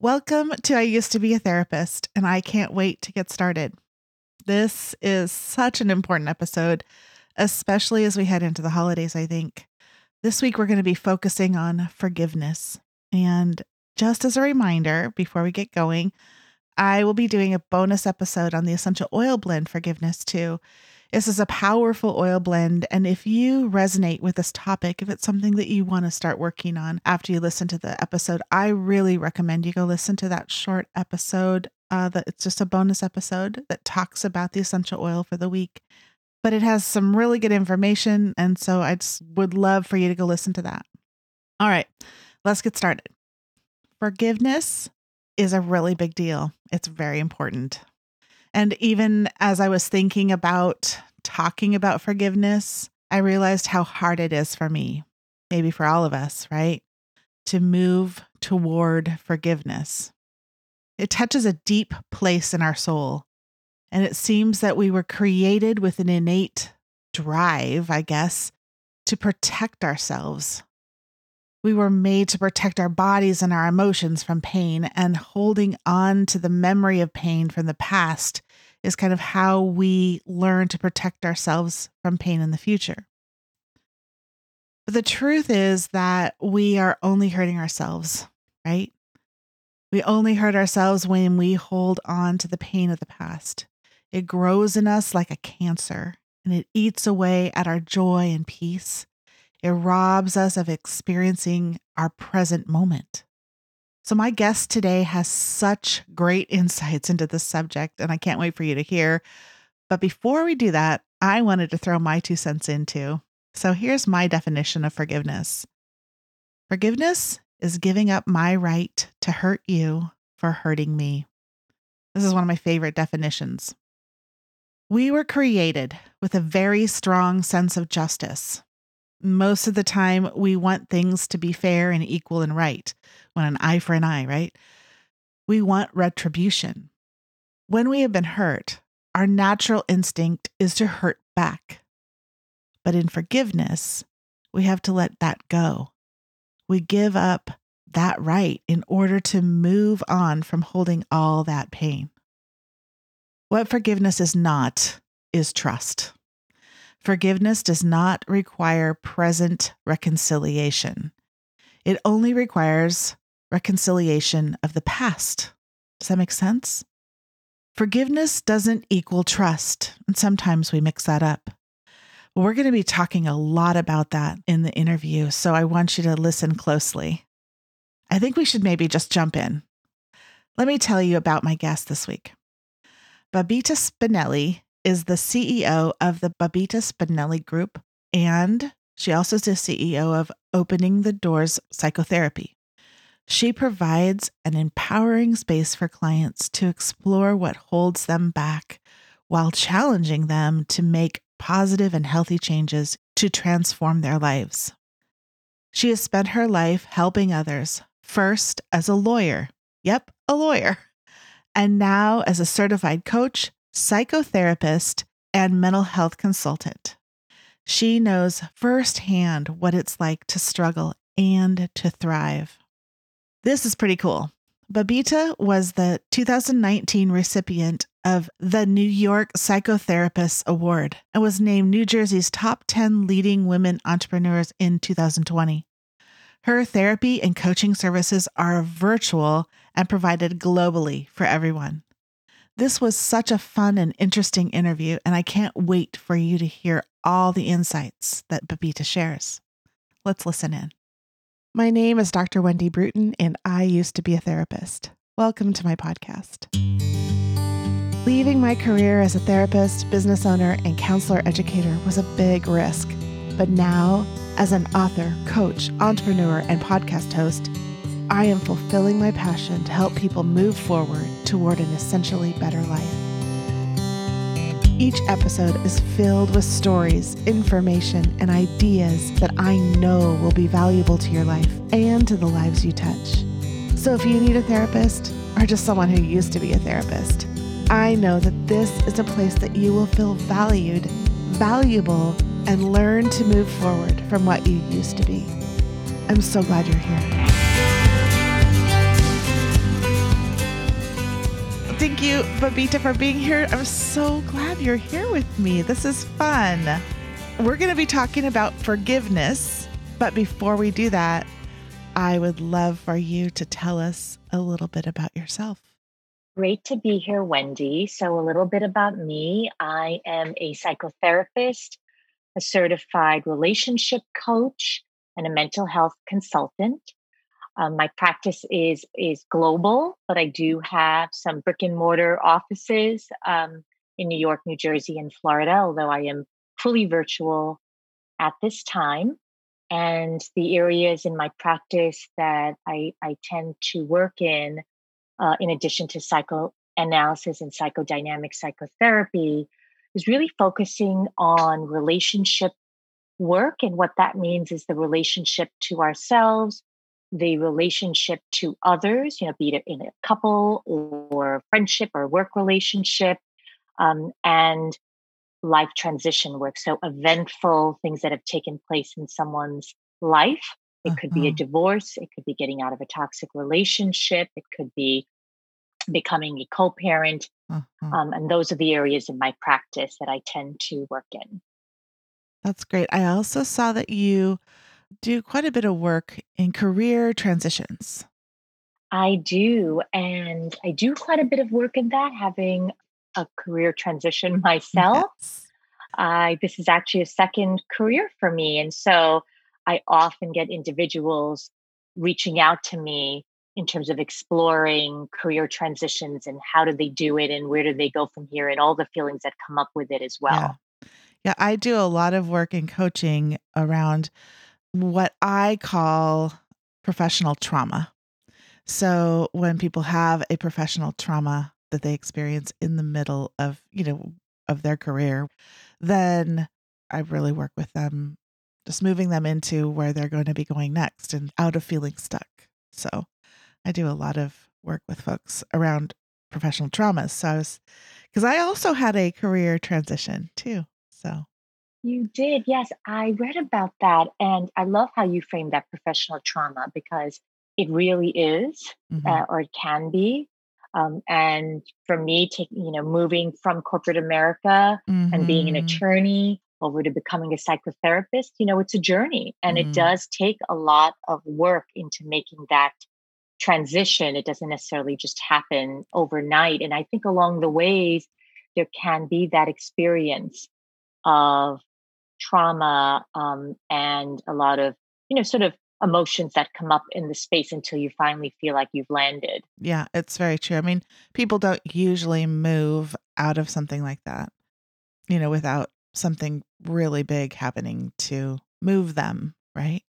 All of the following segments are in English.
Welcome to I Used to Be a Therapist, and I can't wait to get started. This is such an important episode, especially as we head into the holidays, I think. This week, we're going to be focusing on forgiveness. And just as a reminder, before we get going, I will be doing a bonus episode on the essential oil blend forgiveness too. This is a powerful oil blend. And if you resonate with this topic, if it's something that you want to start working on after you listen to the episode, I really recommend you go listen to that short episode. Uh, that it's just a bonus episode that talks about the essential oil for the week, but it has some really good information. And so I just would love for you to go listen to that. All right, let's get started. Forgiveness is a really big deal. It's very important. And even as I was thinking about talking about forgiveness, I realized how hard it is for me, maybe for all of us, right? To move toward forgiveness. It touches a deep place in our soul. And it seems that we were created with an innate drive, I guess, to protect ourselves. We were made to protect our bodies and our emotions from pain, and holding on to the memory of pain from the past is kind of how we learn to protect ourselves from pain in the future. But the truth is that we are only hurting ourselves, right? We only hurt ourselves when we hold on to the pain of the past. It grows in us like a cancer and it eats away at our joy and peace. It robs us of experiencing our present moment. So, my guest today has such great insights into this subject, and I can't wait for you to hear. But before we do that, I wanted to throw my two cents in too. So, here's my definition of forgiveness forgiveness is giving up my right to hurt you for hurting me. This is one of my favorite definitions. We were created with a very strong sense of justice. Most of the time, we want things to be fair and equal and right want an eye for an eye, right? We want retribution. When we have been hurt, our natural instinct is to hurt back. But in forgiveness, we have to let that go. We give up that right in order to move on from holding all that pain. What forgiveness is not is trust. Forgiveness does not require present reconciliation. It only requires reconciliation of the past. Does that make sense? Forgiveness doesn't equal trust, and sometimes we mix that up. We're going to be talking a lot about that in the interview, so I want you to listen closely. I think we should maybe just jump in. Let me tell you about my guest this week. Babita Spinelli is the CEO of the Babita Spinelli Group, and she also is the CEO of Opening the Doors Psychotherapy. She provides an empowering space for clients to explore what holds them back while challenging them to make positive and healthy changes to transform their lives. She has spent her life helping others, first as a lawyer. Yep, a lawyer. And now as a certified coach, psychotherapist, and mental health consultant. She knows firsthand what it's like to struggle and to thrive. This is pretty cool. Babita was the 2019 recipient of the New York Psychotherapists Award and was named New Jersey's top 10 leading women entrepreneurs in 2020. Her therapy and coaching services are virtual and provided globally for everyone. This was such a fun and interesting interview, and I can't wait for you to hear all the insights that Babita shares. Let's listen in. My name is Dr. Wendy Bruton, and I used to be a therapist. Welcome to my podcast. Leaving my career as a therapist, business owner, and counselor educator was a big risk. But now, as an author, coach, entrepreneur, and podcast host, I am fulfilling my passion to help people move forward toward an essentially better life. Each episode is filled with stories, information, and ideas that I know will be valuable to your life and to the lives you touch. So if you need a therapist or just someone who used to be a therapist, I know that this is a place that you will feel valued, valuable, and learn to move forward from what you used to be. I'm so glad you're here. Thank you, Babita, for being here. I'm so glad you're here with me. This is fun. We're going to be talking about forgiveness. But before we do that, I would love for you to tell us a little bit about yourself. Great to be here, Wendy. So, a little bit about me I am a psychotherapist, a certified relationship coach, and a mental health consultant. Um, my practice is is global, but I do have some brick and mortar offices um, in New York, New Jersey, and Florida. Although I am fully virtual at this time, and the areas in my practice that I, I tend to work in, uh, in addition to psychoanalysis and psychodynamic psychotherapy, is really focusing on relationship work, and what that means is the relationship to ourselves the relationship to others, you know, be it in a couple or friendship or work relationship, um, and life transition work. So, eventful things that have taken place in someone's life. It could uh-huh. be a uh-huh. divorce, it could be getting out of a toxic relationship, it could be becoming a co parent. Uh-huh. Um, and those are the areas in my practice that I tend to work in. That's great. I also saw that you do quite a bit of work in career transitions. I do. And I do quite a bit of work in that, having a career transition myself. Yes. I this is actually a second career for me. And so I often get individuals reaching out to me in terms of exploring career transitions and how do they do it and where do they go from here and all the feelings that come up with it as well. Yeah. Yeah, I do a lot of work in coaching around what I call professional trauma. So when people have a professional trauma that they experience in the middle of, you know, of their career, then I really work with them just moving them into where they're going to be going next and out of feeling stuck. So I do a lot of work with folks around professional traumas. So I was, because I also had a career transition too. So you did. Yes, I read about that. And I love how you framed that professional trauma because it really is, mm-hmm. uh, or it can be. Um, and for me, taking, you know, moving from corporate America mm-hmm. and being an mm-hmm. attorney over to becoming a psychotherapist, you know, it's a journey and mm-hmm. it does take a lot of work into making that transition. It doesn't necessarily just happen overnight. And I think along the ways, there can be that experience of trauma um, and a lot of you know sort of emotions that come up in the space until you finally feel like you've landed. Yeah it's very true i mean people don't usually move out of something like that you know without something really big happening to move them right?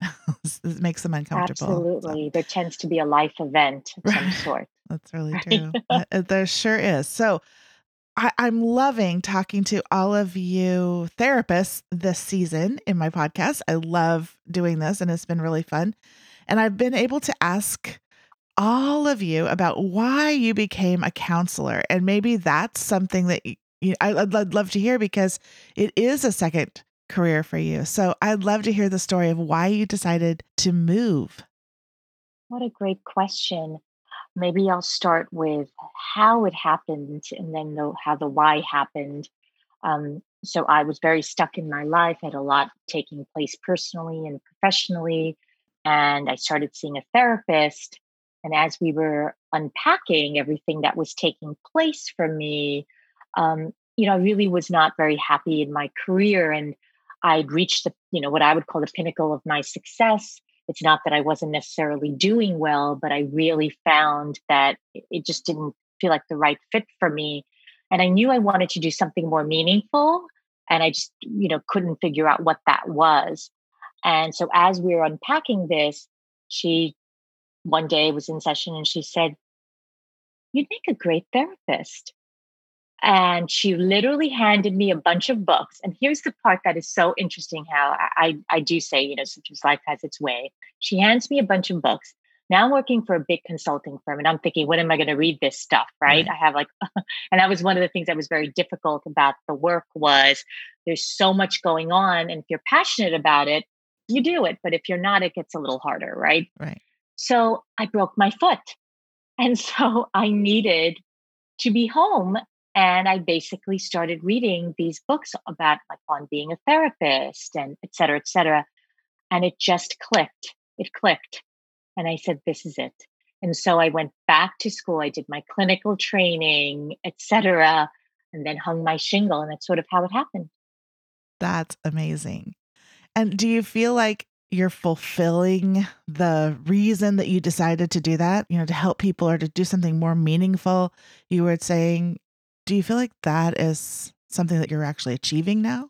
It makes them uncomfortable absolutely so. there tends to be a life event of some sort that's really true there sure is so I, am loving talking to all of you therapists this season in my podcast. I love doing this and it's been really fun. And I've been able to ask all of you about why you became a counselor. And maybe that's something that you, I, I'd love to hear because it is a second career for you. So I'd love to hear the story of why you decided to move. What a great question maybe I'll start with how it happened and then the, how the why happened. Um, so I was very stuck in my life, had a lot taking place personally and professionally. And I started seeing a therapist. And as we were unpacking everything that was taking place for me, um, you know, I really was not very happy in my career. And I'd reached the, you know, what I would call the pinnacle of my success it's not that I wasn't necessarily doing well, but I really found that it just didn't feel like the right fit for me. And I knew I wanted to do something more meaningful. And I just, you know, couldn't figure out what that was. And so as we were unpacking this, she one day was in session and she said, You'd make a great therapist. And she literally handed me a bunch of books. And here's the part that is so interesting how I, I do say, you know, sometimes life has its way. She hands me a bunch of books. Now I'm working for a big consulting firm and I'm thinking, when am I going to read this stuff? Right. right. I have like, and that was one of the things that was very difficult about the work was there's so much going on. And if you're passionate about it, you do it. But if you're not, it gets a little harder. Right. Right. So I broke my foot. And so I needed to be home and I basically started reading these books about like on being a therapist and et cetera, et cetera. And it just clicked. It clicked. And I said, this is it. And so I went back to school. I did my clinical training, et cetera, and then hung my shingle. And that's sort of how it happened. That's amazing. And do you feel like you're fulfilling the reason that you decided to do that, you know, to help people or to do something more meaningful? You were saying do you feel like that is something that you're actually achieving now?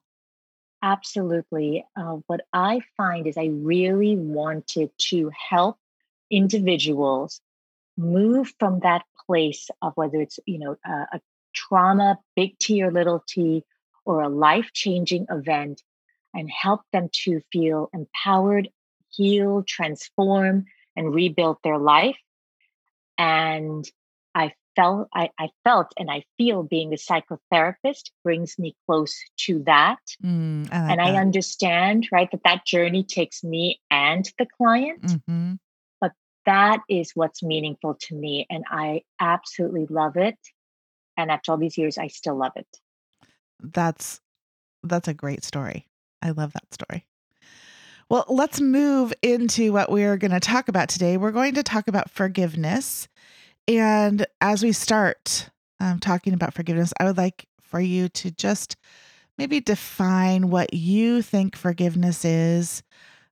Absolutely. Uh, what I find is I really wanted to help individuals move from that place of whether it's you know a, a trauma, big T or little T, or a life changing event, and help them to feel empowered, heal, transform, and rebuild their life. And felt I, I felt and I feel being a psychotherapist brings me close to that. Mm, I like and that. I understand, right, that that journey takes me and the client. hmm But that is what's meaningful to me. And I absolutely love it. And after all these years, I still love it. That's that's a great story. I love that story. Well, let's move into what we're going to talk about today. We're going to talk about forgiveness. And as we start um, talking about forgiveness, I would like for you to just maybe define what you think forgiveness is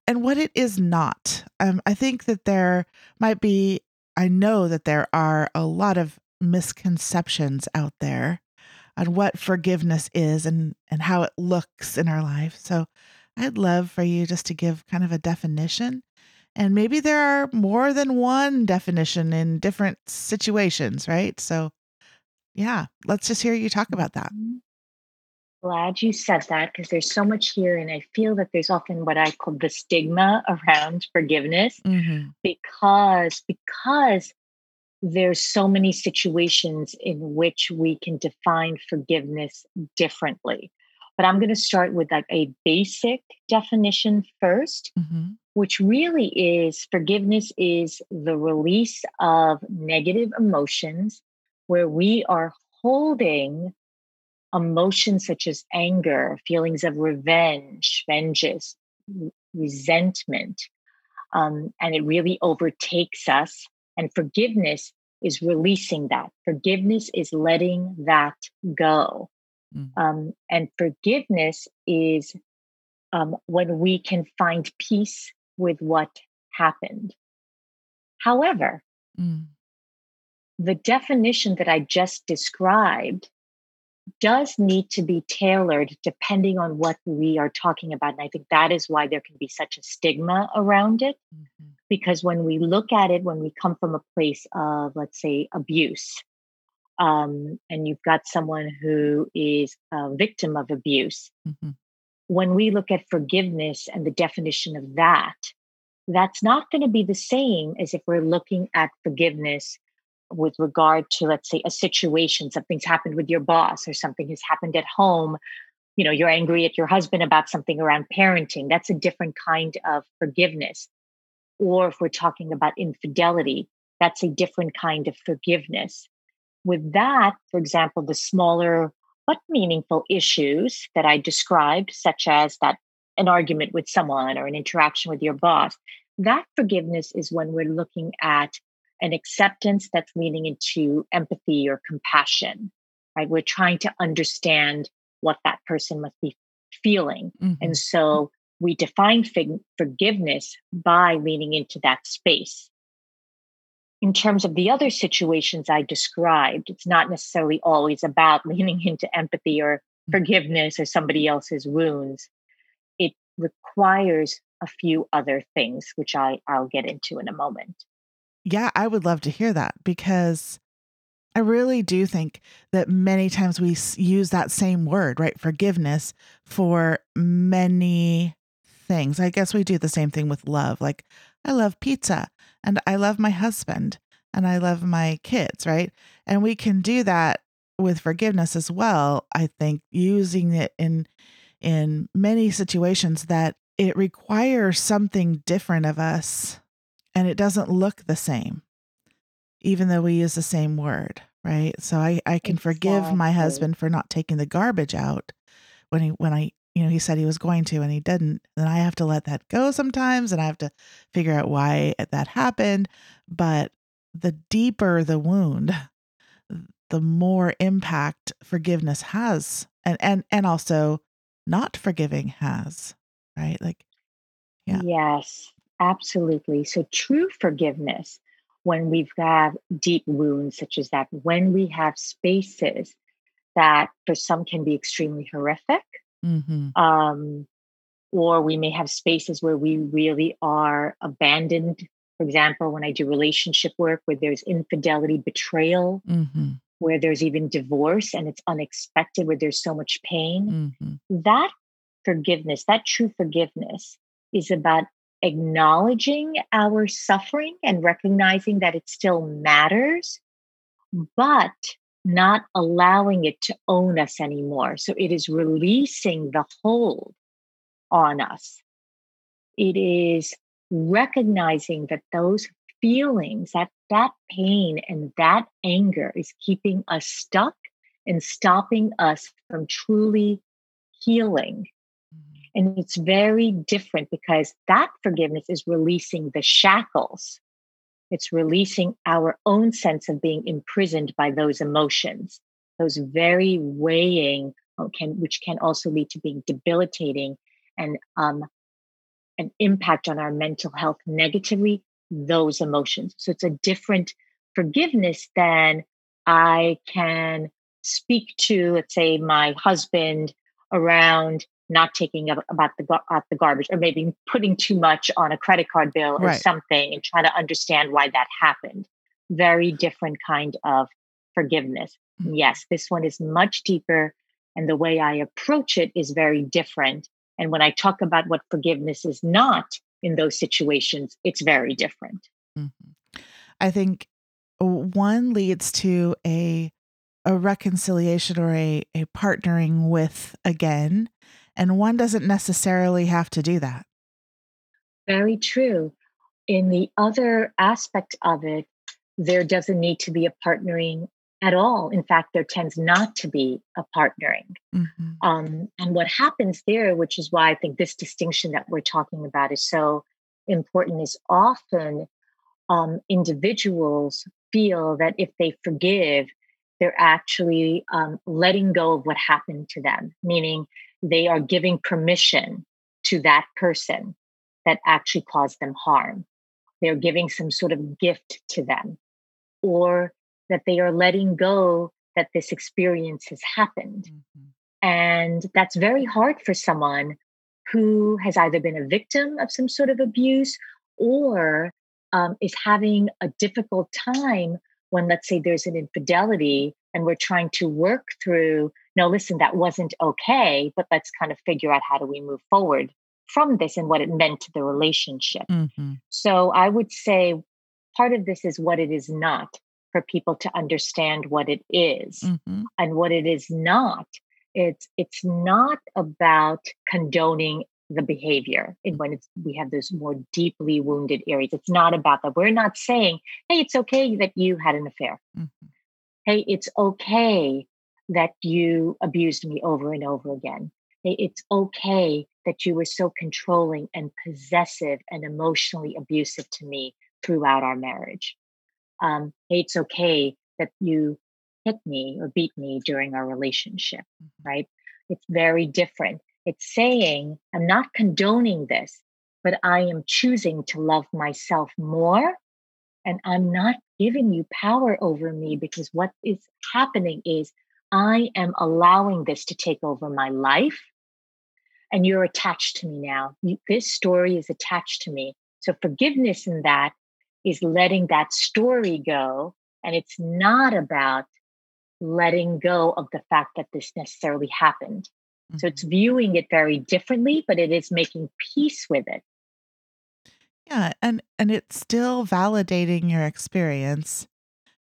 and what it is not. Um, I think that there might be, I know that there are a lot of misconceptions out there on what forgiveness is and, and how it looks in our life. So I'd love for you just to give kind of a definition. And maybe there are more than one definition in different situations, right? So, yeah, let's just hear you talk about that. Mhm. Glad you said that because there's so much here. And I feel that there's often what I call the stigma around forgiveness hmm because because there's so many situations in which we can define forgiveness differently but i'm going to start with like a basic definition first hmm which really is forgiveness is the release of negative emotions where we are holding emotions such as anger feelings of revenge vengeance resentment um, and it really overtakes us. And forgiveness is releasing that. Forgiveness is letting that go. Mm. Um, and forgiveness is um, when we can find peace with what happened. However, Mm. the definition that I just described does need to be tailored depending on what we are talking about. And I think that is why there can be such a stigma around it. Mhm. because when we look at it when we come from a place of let's say abuse um, and you've got someone who is a victim of abuse Mhm. When we look at forgiveness and the definition of that that's not going to be the same as if we're looking at forgiveness with regard to let's say a situation something's happened with your boss or something has happened at home. You know you're angry at your husband about something around parenting. That's a different kind of forgiveness. Or if we're talking about infidelity, that's a different kind of forgiveness. With that, for example, the smaller but meaningful issues that I described, such as that an argument with someone or an interaction with your boss, that forgiveness is when we're looking at an acceptance that's leaning into empathy or compassion, right? We're trying to understand what that person must be feeling. Mhm. And so we define fig- forgiveness by leaning into that space. In terms of the other situations I described, it's not necessarily always about leaning into empathy or Mm. forgiveness or somebody else's wounds. It requires a few other things, which I, I'll get into in a moment. Yeah, I would love to hear that because I really do think that many times we use that same word, right? Forgiveness for many things. I guess we do the same thing with love. Like, I love pizza and I love my husband and I love my kids, right? And we can do that with forgiveness as well. I think using it in in many situations that it requires something different of us and it doesn't look the same even though we use the same word, right? So I I can forgive my husband for not taking the garbage out when he when I you know he said he was going to and he didn't. And I have to let that go sometimes and I have to figure out why that happened. But the deeper the wound, the more impact forgiveness has and and and also not forgiving has, right? Like yeah. Yes, absolutely. So true forgiveness, when we've got deep wounds such as that, when we have spaces that for some can be extremely horrific, Mhm. um, or we may have spaces where we really are abandoned. For example, when I do relationship work where there's infidelity, betrayal, Mhm. where there's even divorce and it's unexpected, where there's so much pain, Mhm. that forgiveness, that true forgiveness, is about acknowledging our suffering and recognizing that it still matters, but not allowing it to own us anymore. So it is releasing the hold on us. It is recognizing that those feelings, that that pain and that anger is keeping us stuck and stopping us from truly healing. Mhm. And it's very different because that forgiveness is releasing the shackles. It's releasing our own sense of being imprisoned by those emotions, those very weighing, uh, can, which can also lead to being debilitating and um, an impact on our mental health negatively, those emotions. So it's a different forgiveness than I can speak to, let's say, my husband around not taking up about the gar- out the garbage or maybe putting too much on a credit card bill or Right. something and try to understand why that happened. Very different kind of forgiveness. Mhm. Yes, this one is much deeper and the way I approach it is very different. And when I talk about what forgiveness is not in those situations, it's very different. Mhm. I think one leads to a a reconciliation or a a partnering with again, and one doesn't necessarily have to do that. Very true. In the other aspect of it, there doesn't need to be a partnering at all. In fact, there tends not to be a partnering. Mhm. Um, and what happens there, which is why I think this distinction that we're talking about is so important, is often um, individuals feel that if they forgive, they're actually um, letting go of what happened to them, meaning they are giving permission to that person that actually caused them harm. They're giving some sort of gift to them, or that they are letting go that this experience has happened. Mhm. And that's very hard for someone who has either been a victim of some sort of abuse or um, is having a difficult time when, let's say, there's an infidelity and we're trying to work through, no, listen, that wasn't okay, but let's kind of figure out how do we move forward from this and what it meant to the relationship. Mhm. So I would say part of this is what it is not for people to understand what it is Mhm. and what it is not it's it's not about condoning the behavior and when it's we have those more deeply wounded areas it's not about that we're not saying hey it's okay that you had an affair Mhm. hey it's okay that you abused me over and over again it's okay that you were so controlling and possessive and emotionally abusive to me throughout our marriage um, it's okay that you hit me or beat me during our relationship, Mhm. right? It's very different. It's saying, I'm not condoning this, but I am choosing to love myself more. And I'm not giving you power over me because what is happening is I am allowing this to take over my life. And you're attached to me now. You, this story is attached to me. So forgiveness in that is letting that story go. And it's not about letting go of the fact that this necessarily happened. So it's Mhm. viewing it very differently, but it is making peace with it. Yeah, and and it's still validating your experience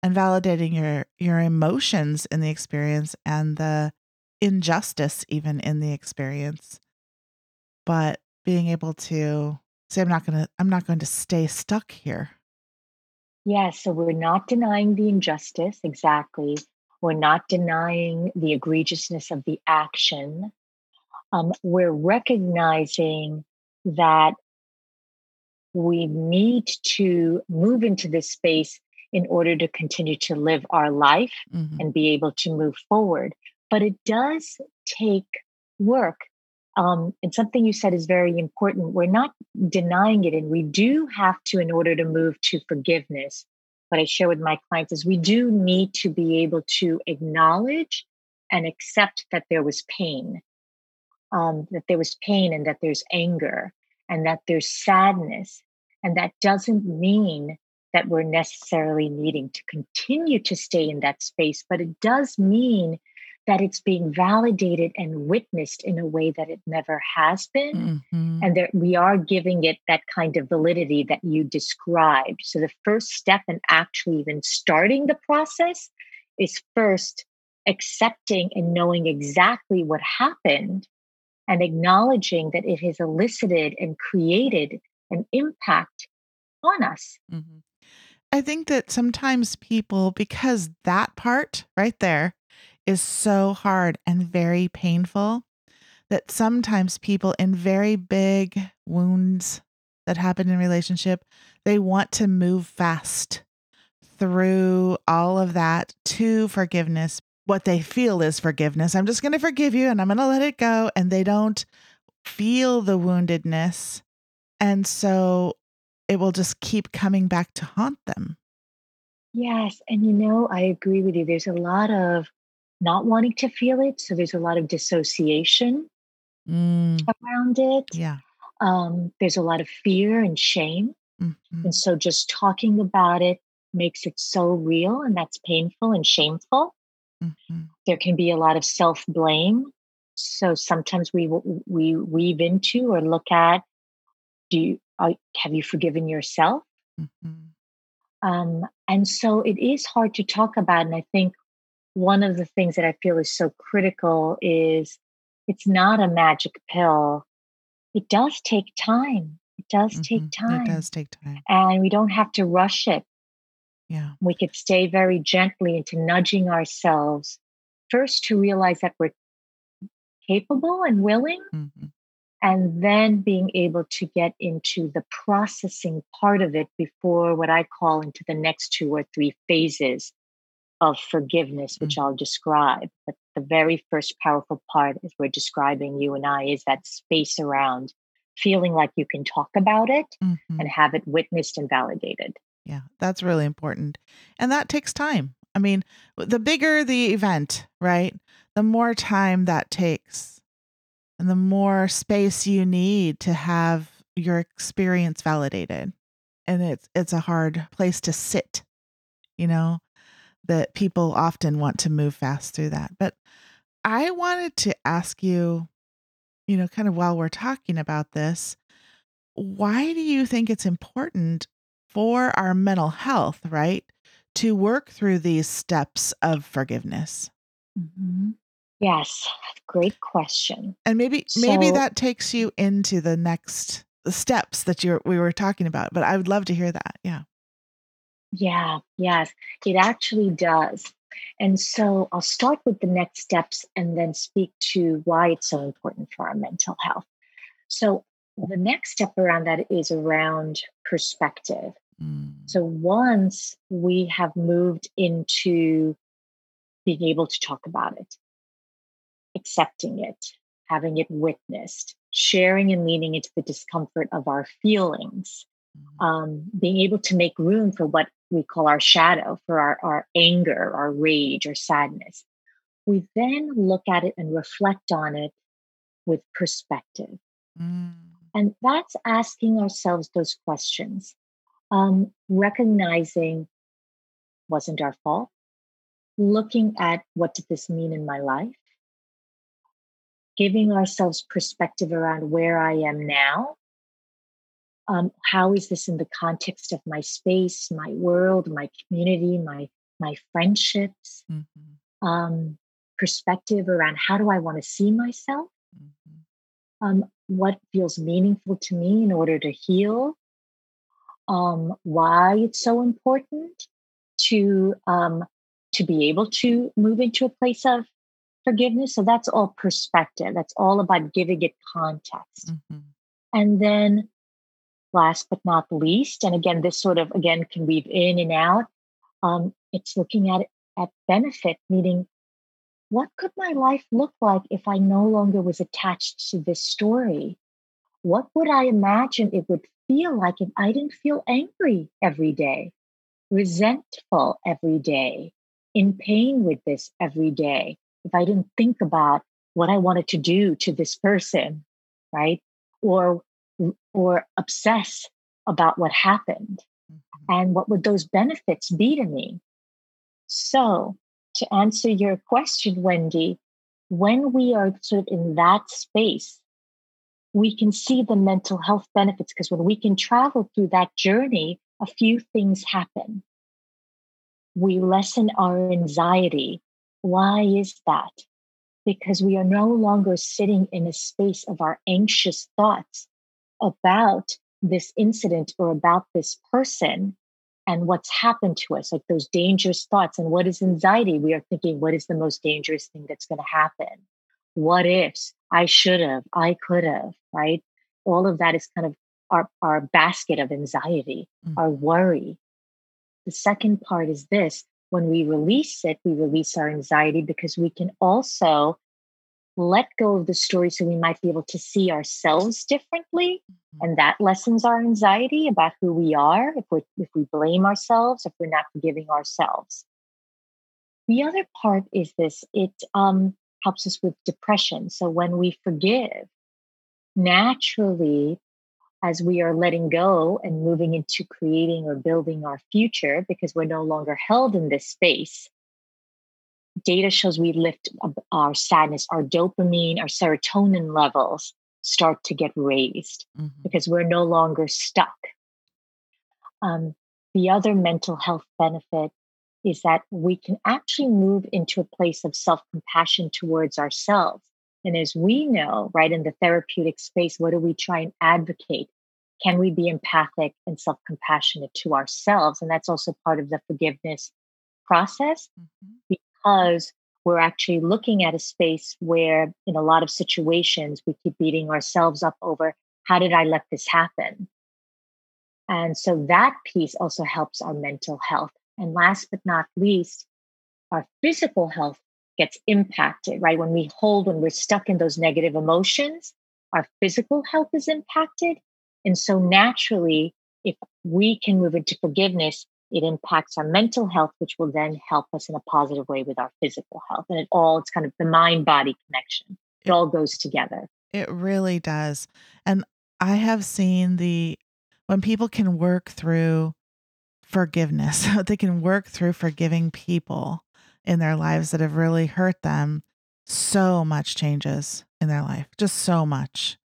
and validating your your emotions in the experience and the injustice even in the experience. But being able to say I'm not going to I'm not going to stay stuck here. Yeah, so we're not denying the injustice, exactly. We're not denying the egregiousness of the action. Um, we're recognizing that we need to move into this space in order to continue to live our life Mhm. and be able to move forward. But it does take work. Um, and something you said is very important. We're not denying it, and we do have to, in order to move to forgiveness. What I share with my clients is we do need to be able to acknowledge and accept that there was pain, um, that there was pain, and that there's anger, and that there's sadness. And that doesn't mean that we're necessarily needing to continue to stay in that space, but it does mean that it's being validated and witnessed in a way that it never has been. Mhm. And that we are giving it that kind of validity that you described. So the first step in actually even starting the process is first accepting and knowing exactly what happened and acknowledging that it has elicited and created an impact on us. Mhm. I think that sometimes people, because that part right there is so hard and very painful, that sometimes people in very big wounds that happen in relationship, they want to move fast through all of that to forgiveness. What they feel is forgiveness. I'm just going to forgive you and I'm going to let it go. And they don't feel the woundedness. And so it will just keep coming back to haunt them. Yes. And you know, I agree with you. There's a lot of not wanting to feel it. So there's a lot of dissociation Mm, around it. yeah. Um, there's a lot of fear and shame. Mhm. And so just talking about it makes it so real and that's painful and shameful. Mhm. There can be a lot of self blame. So sometimes we we weave into or look at do you are, have you forgiven yourself? Mhm. Um, and so it is hard to talk about. And I think one of the things that I feel is so critical is it's not a magic pill. It does take time. It does take Mhm. It time. does take time. And we don't have to rush it. Yeah. We could stay very gently into nudging ourselves first to realize that we're capable and willing, Mhm. And then being able to get into the processing part of it before what I call into the next two or three phases of forgiveness, which I'll describe. But the very first powerful part, as we're describing you and I, is that space around feeling like you can talk about it Mhm. and have it witnessed and validated. Yeah, that's really important. And that takes time. I mean, the bigger the event, right? The more time that takes and the more space you need to have your experience validated. And it's it's a hard place to sit, you know, that people often want to move fast through that. But I wanted to ask you, you know, kind of while we're talking about this, why do you think it's important for our mental health, right, to work through these steps of forgiveness? Mhm. Yes, great question. And maybe maybe that takes you into the next steps that you we were talking about, but I would love to hear that. Yeah. Yeah, yes, it actually does. And so I'll start with the next steps and then speak to why it's so important for our mental health. So the next step around that is around perspective. Mm, So once we have moved into being able to talk about it, accepting it, having it witnessed, sharing and leaning into the discomfort of our feelings, mhm, um, being able to make room for what we call our shadow, for our, our anger, our rage, or sadness. We then look at it and reflect on it with perspective. mm, And that's asking ourselves those questions, um, recognizing wasn't our fault, looking at what did this mean in my life, giving ourselves perspective around where I am now. Um, how is this in the context of my space, my world, my community, my my friendships? mhm, Um, perspective around how do I want to see myself? mhm, um, what feels meaningful to me in order to heal. um, why it's so important to um, to be able to move into a place of forgiveness. So that's all perspective. That's all about giving it context. Mm-hmm. And then last but not least, and again, this sort of again can weave in and out. Um, it's looking at at benefit, meaning what could my life look like if I no longer was attached to this story? What would I imagine it would feel like if I didn't feel angry every day, resentful every day, in pain with this every day? If I didn't think about what I wanted to do to this person, right? Or or obsess about what happened. Mm-hmm. And what would those benefits be to me? So, to answer your question, Wendy, when we are sort of in that space, we can see the mental health benefits because when we can travel through that journey, a few things happen. We lessen our anxiety. Why is that? Because we are no longer sitting in a space of our anxious thoughts about this incident or about this person and what's happened to us, like those dangerous thoughts. And what is anxiety? We are thinking, what is the most dangerous thing that's going to happen? What ifs? I should have, I could have, right? All of that is kind of our, our basket of anxiety, mm-hmm. our worry. The second part is this when we release it, we release our anxiety because we can also let go of the story so we might be able to see ourselves differently mm-hmm. and that lessens our anxiety about who we are if we if we blame ourselves if we're not forgiving ourselves the other part is this it um, helps us with depression so when we forgive naturally as we are letting go and moving into creating or building our future because we're no longer held in this space data shows we lift our sadness, our dopamine, our serotonin levels start to get raised mm-hmm. because we're no longer stuck. Um, the other mental health benefit is that we can actually move into a place of self compassion towards ourselves. And as we know, right, in the therapeutic space, what do we try and advocate? Can we be empathic and self compassionate to ourselves? And that's also part of the forgiveness process. Mm-hmm because we're actually looking at a space where, in a lot of situations, we keep beating ourselves up over how did I let this happen? And so that piece also helps our mental health. And last but not least, our physical health gets impacted, right? When we hold, when we're stuck in those negative emotions, our physical health is impacted. And so naturally, if we can move into forgiveness, it impacts our mental health, which will then help us in a positive way with our physical health. And it all, it's kind of the mind body connection. It, it all goes together. It really does. And I have seen the, when people can work through forgiveness, they can work through forgiving people in their lives that have really hurt them, so much changes in their life, just so much.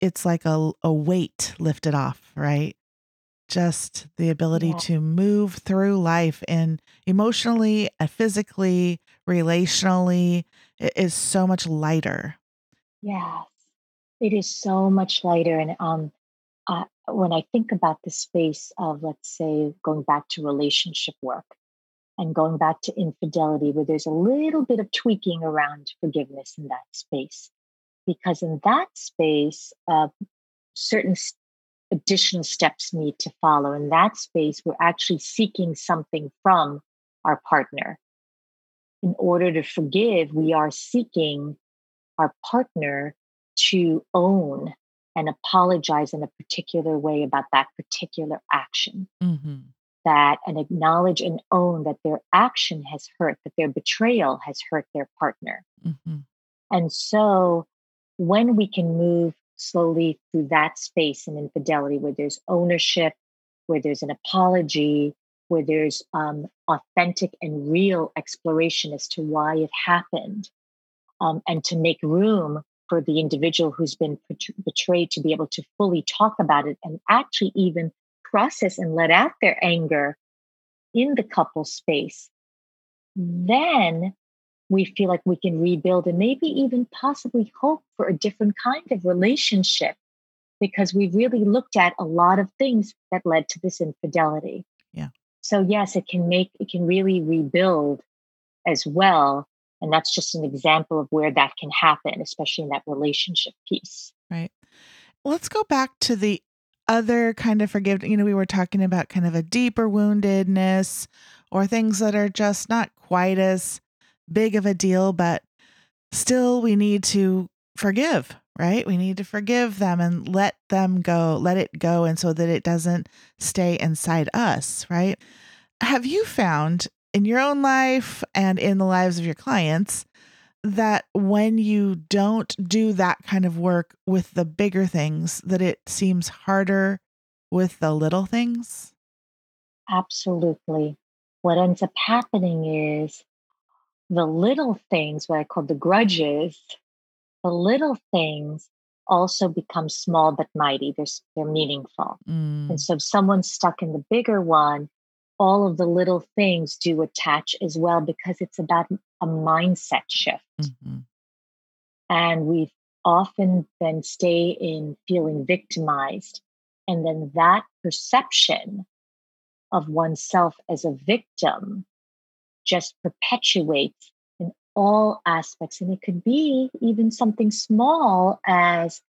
It's like a, a weight lifted off, right? just the ability yeah. to move through life and emotionally and physically, relationally it is so much lighter. Yes, it is so much lighter. And um, uh, when I think about the space of, let's say, going back to relationship work and going back to infidelity, where there's a little bit of tweaking around forgiveness in that space. Because in that space, uh, certain additional steps need to follow. In that space, we're actually seeking something from our partner. In order to forgive, we are seeking our partner to own and apologize in a particular way about that particular action. Mm-hmm. That and acknowledge and own that their action has hurt, that their betrayal has hurt their partner. Mm-hmm. And so when we can move slowly through that space and infidelity where there's ownership, where there's an apology, where there's um, authentic and real exploration as to why it happened, um, and to make room for the individual who's been betrayed to be able to fully talk about it and actually even process and let out their anger in the couple space, then we feel like we can rebuild and maybe even possibly hope for a different kind of relationship because we really looked at a lot of things that led to this infidelity. Yeah. So yes, it can make it can really rebuild as well. And that's just an example of where that can happen, especially in that relationship piece. Right. Let's go back to the other kind of forgiveness. You know, we were talking about kind of a deeper woundedness or things that are just not quite as big of a deal, but still we need to forgive, right? We need to forgive them and let them go, let it go, and so that it doesn't stay inside us, right? Have you found in your own life and in the lives of your clients that when you don't do that kind of work with the bigger things, that it seems harder with the little things? Absolutely. What ends up happening is the little things, what I call the grudges, the little things also become small but mighty. They're, they're meaningful. Mm. And so if someone's stuck in the bigger one, all of the little things do attach as well because it's about a mindset shift. Mm-hmm. And we often then stay in feeling victimized. And then that perception of oneself as a victim just perpetuates in all aspects. And it could be even something small as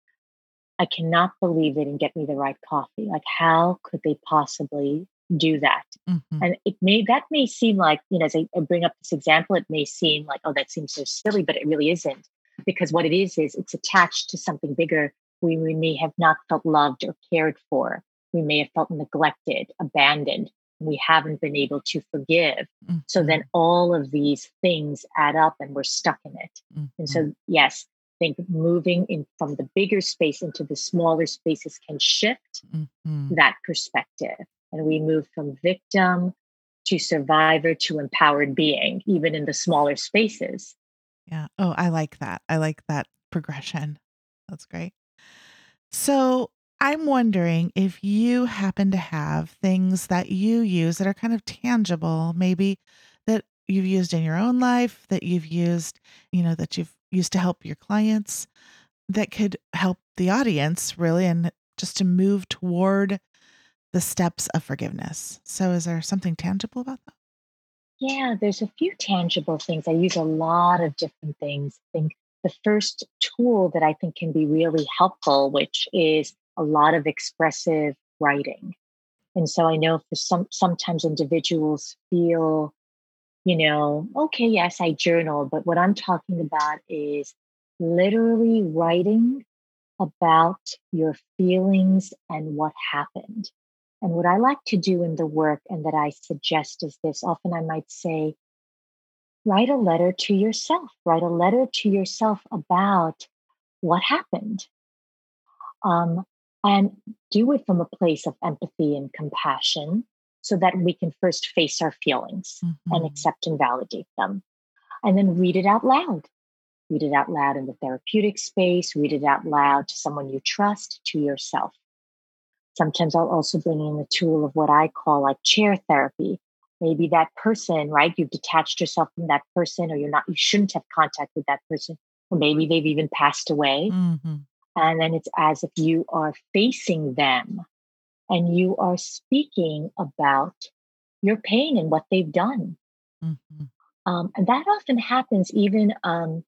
I cannot believe they didn't get me the right coffee. Like, how could they possibly do that? Mm-hmm. And it may that may seem like, you know, as I bring up this example, it may seem like, oh, that seems so silly, but it really isn't. Because what it is is it's attached to something bigger we, we may have not felt loved or cared for. We may have felt neglected, abandoned. We haven't been able to forgive. Mm-hmm. So then all of these things add up and we're stuck in it. Mm-hmm. And so, yes, I think moving in from the bigger space into the smaller spaces can shift Mm-hmm. that perspective. And we move from victim to survivor to empowered being, even in the smaller spaces. Yeah. Oh, I like that. I like that progression. That's great. So I'm wondering if you happen to have things that you use that are kind of tangible, maybe that you've used in your own life, that you've used, you know, that you've used to help your clients, that could help the audience really and just to move toward the steps of forgiveness. So is there something tangible about that? Yeah, there's a few tangible things. I use a lot of different things. I think the first tool that I think can be really helpful, which is a lot of expressive writing. And so I know for some sometimes individuals feel, you know, okay, yes, I journal, but what I'm talking about is literally writing about your feelings and what happened. And what I like to do in the work and that I suggest is this often I might say, write a letter to yourself, write a letter to yourself about what happened. Um, and do it from a place of empathy and compassion so that we can first face our feelings Mm-hmm. and accept and validate them. And then read it out loud. Read it out loud in the therapeutic space, read it out loud to someone you trust, to yourself. Sometimes I'll also bring in the tool of what I call like chair therapy. Maybe that person, right? You've detached yourself from that person, or you're not, you shouldn't have contact with that person, or maybe they've even passed away. Mm-hmm. And then it's as if you are facing them and you are speaking about your pain and what they've done. Mm-hmm. Um, and that often happens even um,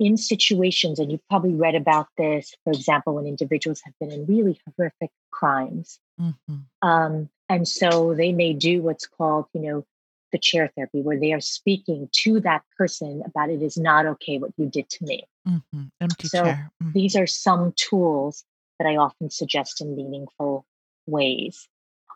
in situations, and you've probably read about this, for example, when individuals have been in really horrific crimes. Mm-hmm. Um, and so they may do what's called, you know, the chair therapy, where they are speaking to that person about it is not okay what you did to me. Mm-hmm. Empty So chair. Mm. These are some tools that I often suggest in meaningful ways.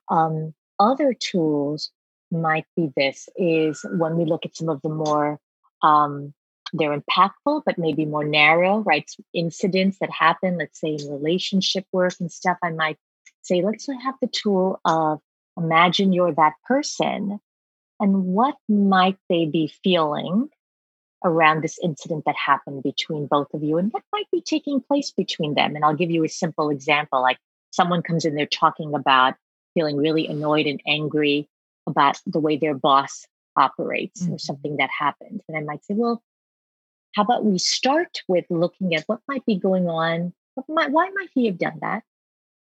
Um, other tools might be this is when we look at some of the more um, they're impactful but maybe more narrow right incidents that happen let's say in relationship work and stuff i might say let's have the tool of imagine you're that person and what might they be feeling around this incident that happened between both of you and what might be taking place between them and i'll give you a simple example like someone comes in there talking about feeling really annoyed and angry about the way their boss operates Mhm. or something that happened and i might say well how about we start with looking at what might be going on what might, why might he have done that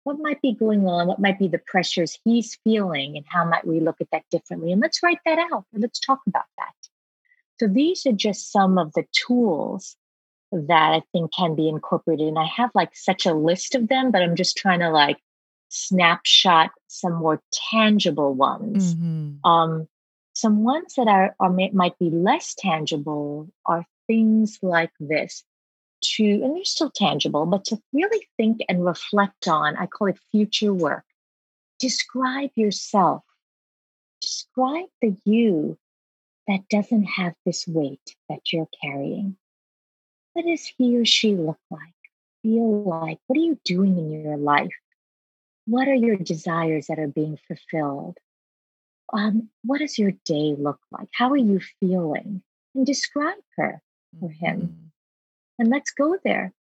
what might be going on, what might be the pressures he's feeling, and how might we look at that differently? And let's write that out. and Let's talk about that. So these are just some of the tools that I think can be incorporated. And I have like such a list of them, but I'm just trying to like snapshot some more tangible ones. Mm-hmm. Um, some ones that are, are might be less tangible are things like this to, and they're still tangible, but to really think and reflect on, I call it future work. Describe yourself. Describe the you that doesn't have this weight that you're carrying. What does he or she look like, feel like? What are you doing in your life? What are your desires that are being fulfilled? Um, what does your day look like? How are you feeling? And describe her or him. Mm-hmm. And let's go there.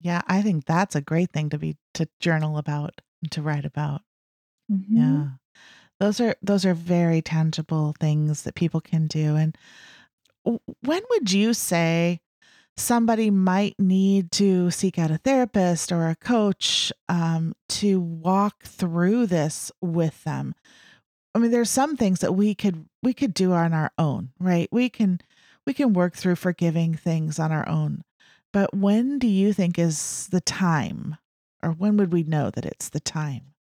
Yeah, I think that's a great thing to be to journal about and to write about. Mm-hmm. Yeah. Those are those are very tangible things that people can do and when would you say somebody might need to seek out a therapist or a coach um, to walk through this with them i mean there's some things that we could we could do on our own right we can we can work through forgiving things on our own but when do you think is the time or when would we know that it's the time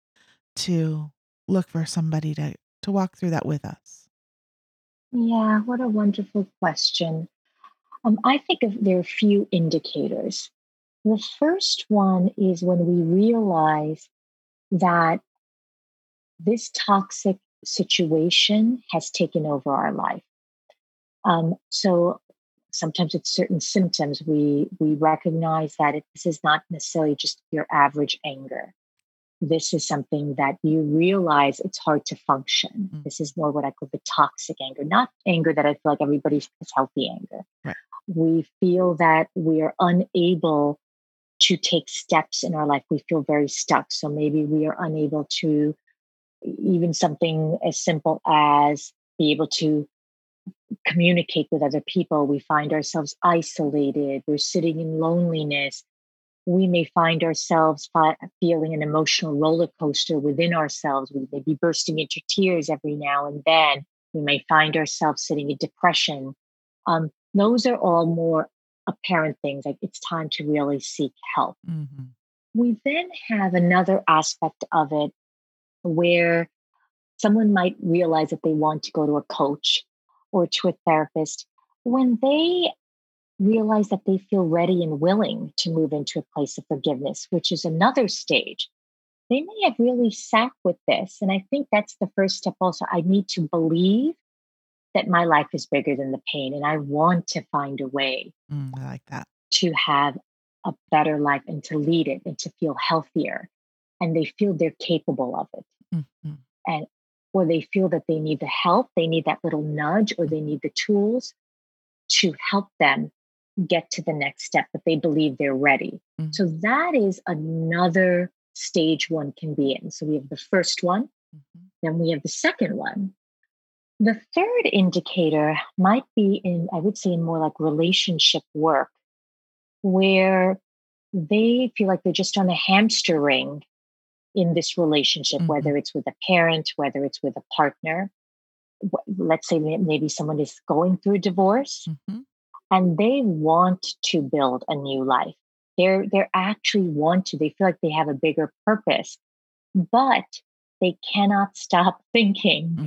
to look for somebody to to walk through that with us yeah what a wonderful question um, I think of, there are a few indicators. The first one is when we realize that this toxic situation has taken over our life. Um, so sometimes it's certain symptoms we we recognize that it, this is not necessarily just your average anger. This is something that you realize it's hard to function. Mm. This is more what I call the toxic anger, not anger that I feel like everybody has healthy anger. Right we feel that we are unable to take steps in our life. We feel very stuck. So maybe we are unable to, even something as simple as be able to communicate with other people. We find ourselves isolated. We're sitting in loneliness. We may find ourselves fi- feeling an emotional roller coaster within ourselves. We may be bursting into tears every now and then. We may find ourselves sitting in depression. Um, those are all more apparent things like it's time to really seek help. Mm-hmm. We then have another aspect of it where someone might realize that they want to go to a coach or to a therapist when they realize that they feel ready and willing to move into a place of forgiveness, which is another stage. They may have really sat with this. And I think that's the first step also. I need to believe that my life is bigger than the pain and I want to find a way mm, I like that to have a better life and to lead it and to feel healthier and they feel they're capable of it mm-hmm. and or they feel that they need the help they need that little nudge or they need the tools to help them get to the next step that they believe they're ready mm-hmm. so that is another stage one can be in so we have the first one mm-hmm. then we have the second one the third indicator might be in, I would say, in more like relationship work, where they feel like they're just on a hamster ring in this relationship, mm-hmm. whether it's with a parent, whether it's with a partner. Let's say maybe someone is going through a divorce mm-hmm. and they want to build a new life. They're they're actually want to, they feel like they have a bigger purpose, but they cannot stop thinking mm-hmm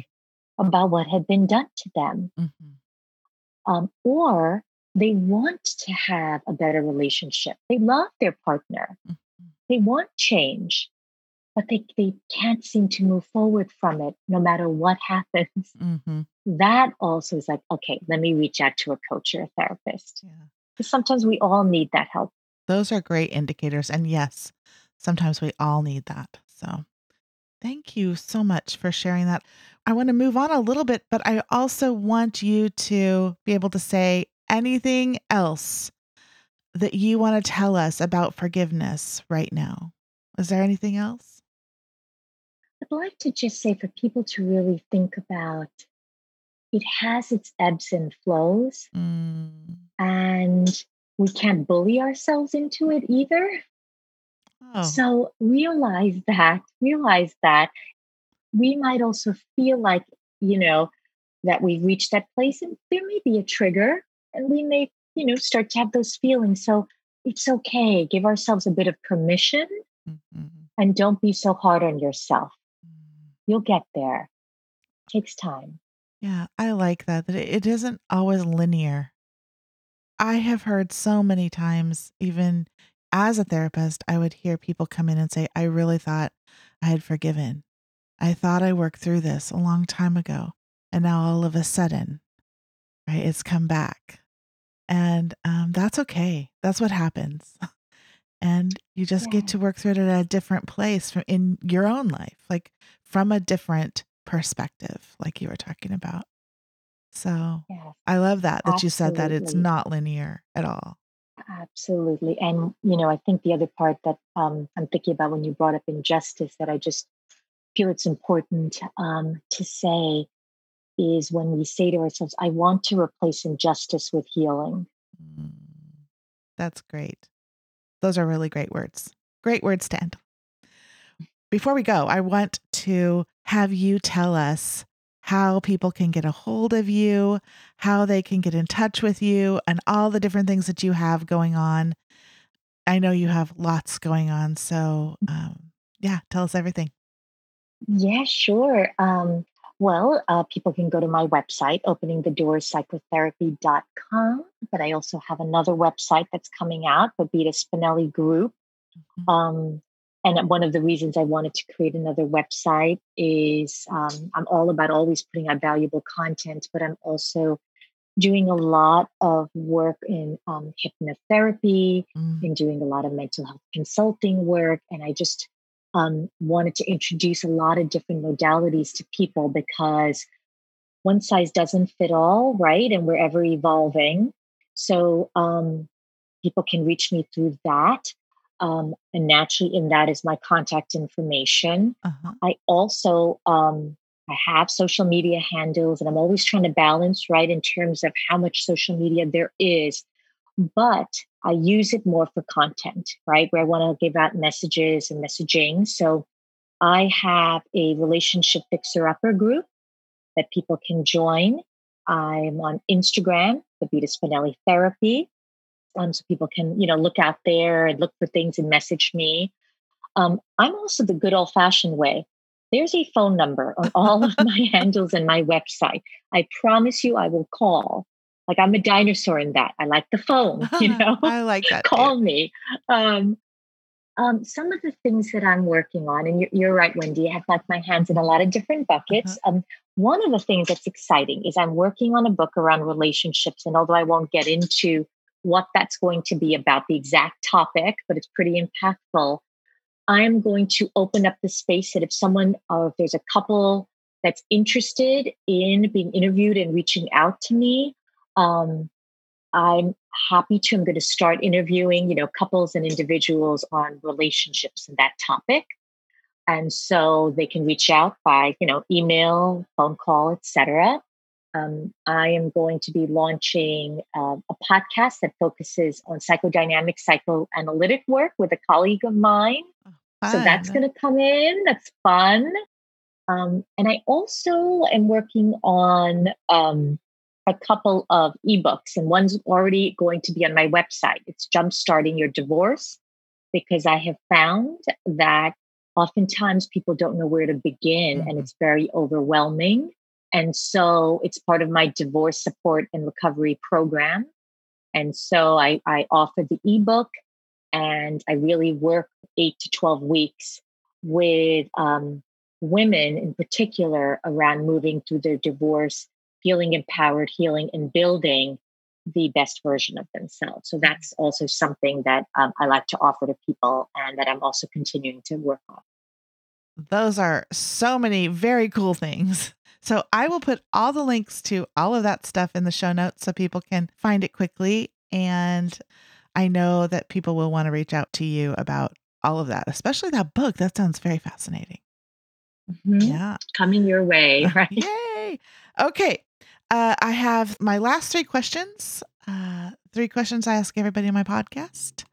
about what had been done to them. Mm-hmm. Um, or they want to have a better relationship. They love their partner. Mm-hmm. They want change, but they, they can't seem to move forward from it no matter what happens. Mm-hmm. That also is like, okay, let me reach out to a coach or a therapist. Yeah. Because sometimes we all need that help. Those are great indicators. And yes, sometimes we all need that. So thank you so much for sharing that. I want to move on a little bit, but I also want you to be able to say anything else that you want to tell us about forgiveness right now. Is there anything else? I'd like to just say for people to really think about it has its ebbs and flows, mm. and we can't bully ourselves into it either. Oh. So realize that, realize that we might also feel like, you know, that we've reached that place and there may be a trigger and we may, you know, start to have those feelings. So it's okay. Give ourselves a bit of permission mm-hmm. and don't be so hard on yourself. You'll get there. Takes time. Yeah, I like that, that it isn't always linear. I have heard so many times, even as a therapist, I would hear people come in and say, I really thought I had forgiven. I thought I worked through this a long time ago. And now all of a sudden, right, it's come back. And um, that's okay. That's what happens. and you just yeah. get to work through it at a different place from in your own life, like from a different perspective, like you were talking about. So yes, I love that, that absolutely. you said that it's not linear at all. Absolutely. And, you know, I think the other part that um, I'm thinking about when you brought up injustice that I just feel it's important um, to say is when we say to ourselves, I want to replace injustice with healing. Mm, that's great. Those are really great words. Great words to end. Before we go, I want to have you tell us how people can get a hold of you, how they can get in touch with you, and all the different things that you have going on. I know you have lots going on. So, um, yeah, tell us everything. Yeah, sure. Um, well, uh, people can go to my website, openingthedoorspsychotherapy.com. But I also have another website that's coming out, the Babita Spinelli Group. Mm-hmm. Um, and one of the reasons I wanted to create another website is um, I'm all about always putting out valuable content, but I'm also doing a lot of work in um, hypnotherapy mm. and doing a lot of mental health consulting work. And I just um, wanted to introduce a lot of different modalities to people because one size doesn't fit all, right? And we're ever evolving. So um, people can reach me through that. Um, and naturally, in that is my contact information. Uh-huh. I also um, I have social media handles, and I'm always trying to balance right in terms of how much social media there is. But I use it more for content, right? Where I want to give out messages and messaging. So I have a relationship fixer upper group that people can join. I'm on Instagram, Babita Spinelli Therapy um, so people can you know look out there and look for things and message me um, i'm also the good old fashioned way there's a phone number on all of my handles and my website i promise you i will call like i'm a dinosaur in that i like the phone you know i like that call too. me um, um, some of the things that i'm working on and you're, you're, right wendy i have like my hands in a lot of different buckets uh-huh. um, one of the things that's exciting is i'm working on a book around relationships and although i won't get into what that's going to be about, the exact topic, but it's pretty impactful. I'm going to open up the space that if someone, or if there's a couple that's interested in being interviewed and reaching out to me, um, I'm happy to. I'm going to start interviewing, you know, couples and individuals on relationships and that topic. And so they can reach out by, you know, email, phone call, etc. Um, I am going to be launching uh, a podcast that focuses on psychodynamic psychoanalytic work with a colleague of mine. Oh, so that's going to come in. That's fun. Um, and I also am working on um, a couple of ebooks, and one's already going to be on my website. It's Jumpstarting Your Divorce, because I have found that oftentimes people don't know where to begin mm-hmm. and it's very overwhelming. And so it's part of my divorce support and recovery program. And so I, I offer the ebook and I really work eight to 12 weeks with um, women in particular around moving through their divorce, feeling empowered, healing, and building the best version of themselves. So that's also something that um, I like to offer to people and that I'm also continuing to work on. Those are so many very cool things. So I will put all the links to all of that stuff in the show notes so people can find it quickly. And I know that people will want to reach out to you about all of that, especially that book. That sounds very fascinating. Mm-hmm. Yeah. Coming your way, right? Yay. Okay. Uh, I have my last three questions. Uh, three questions I ask everybody in my podcast.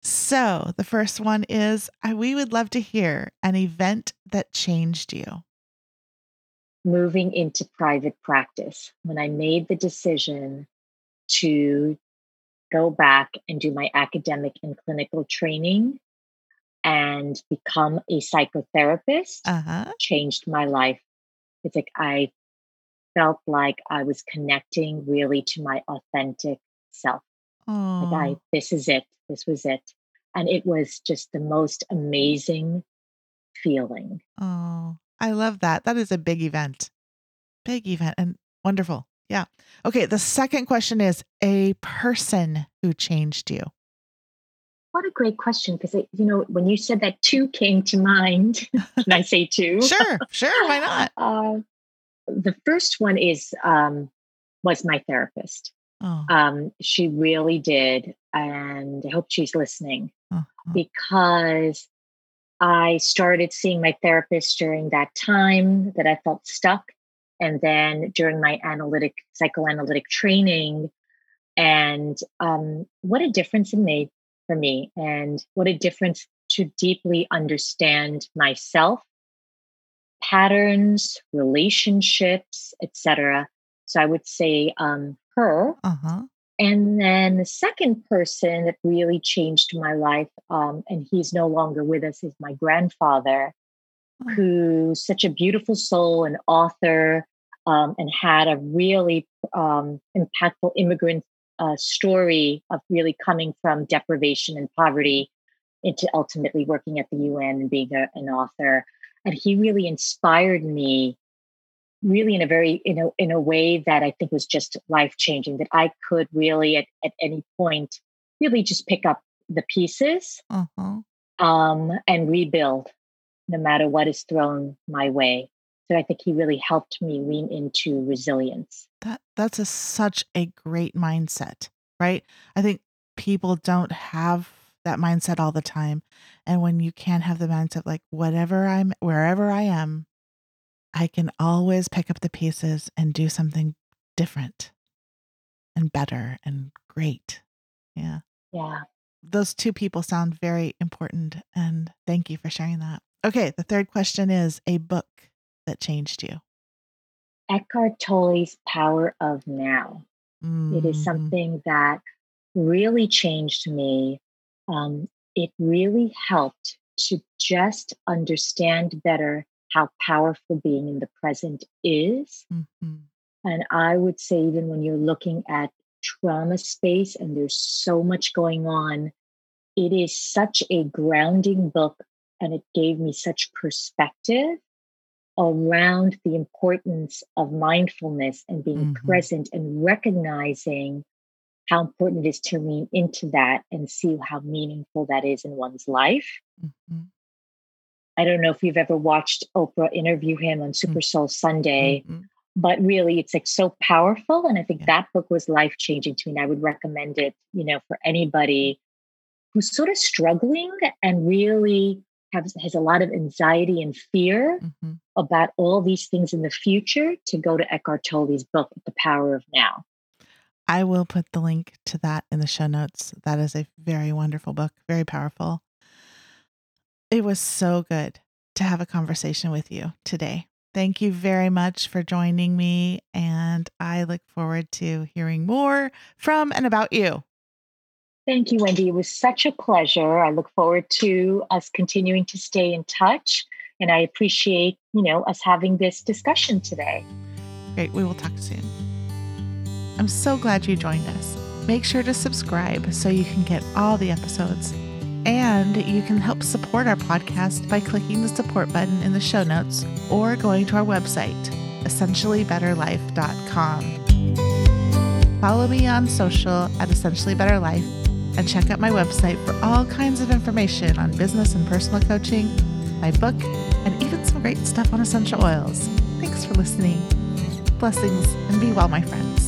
So the first one is we would love to hear an event that changed you. Moving into private practice, when I made the decision to go back and do my academic and clinical training and become a psychotherapist, Uh-huh. changed my life. It's like I felt like I was connecting really to my authentic self. Like I, this is it. This was it. And it was just the most amazing feeling. oh, I love that. That is a big event. Big event and wonderful. Yeah. Okay. The second question is a person who changed you. What a great question. Because, you know, when you said that two came to mind, can I say two? Sure. Sure. Why not? Uh, the first one is um, was my therapist. Oh, Um, she really did, and I hope she's listening uh-huh. because I started seeing my therapist during that time that I felt stuck, and then during my analytic psychoanalytic training, and um, what a difference it made for me, and what a difference to deeply understand myself patterns, relationships, etc. So I would say um, her. Uh-huh. And then the second person that really changed my life, um, and he's no longer with us, is my grandfather, Oh. who's such a beautiful soul, an author, um, and had a really um, impactful immigrant uh, story of really coming from deprivation and poverty into ultimately working at the UN and being a, an author. And he really inspired me really in a very in a in a way that I think was just life changing that I could really at, at any point really just pick up the pieces Uh-huh. um, and rebuild no matter what is thrown my way. So I think he really helped me lean into resilience. That that's a, such a great mindset, right? I think people don't have that mindset all the time. And when you can have the mindset like whatever I'm wherever I am, I can always pick up the pieces and do something different and better and great. Yeah. Yeah. Those two people sound very important and thank you for sharing that. Okay, the third question is a book that changed you. Eckhart Tolle's Power of Now. It is Mhm. something that really changed me. Um, it really helped to just understand better how powerful being in the present is. Mhm. And I would say, even when you're looking at trauma space and there's so much going on, it is such a grounding book and it gave me such perspective around the importance of mindfulness and being Mhm. present and recognizing how important it is to lean into that and see how meaningful that is in one's life. Mhm. I don't know if you've ever watched Oprah interview him on Super Soul Sunday, Mhm. but really it's like so powerful. And I think Yeah. that book was life changing to me. And I would recommend it, you know, for anybody who's sort of struggling and really has, has a lot of anxiety and fear Mhm. about all these things in the future to go to Eckhart Tolle's book, The Power of Now. I will put the link to that in the show notes. That is a very wonderful book, very powerful. It was so good to have a conversation with you today. Thank you very much for joining me, and I look forward to hearing more from and about you. Thank you, Wendy. It was such a pleasure. I look forward to us continuing to stay in touch. And I appreciate, you know, us having this discussion today. Great, we will talk soon. I'm so glad you joined us. Make sure to subscribe so you can get all the episodes. And you can help support our podcast by clicking the support button in the show notes or going to our website, essentiallybetterlife.com. Follow me on social at Essentially Better Life and check out my website for all kinds of information on business and personal coaching, my book, and even some great stuff on essential oils. Thanks for listening. Blessings and be well, my friends.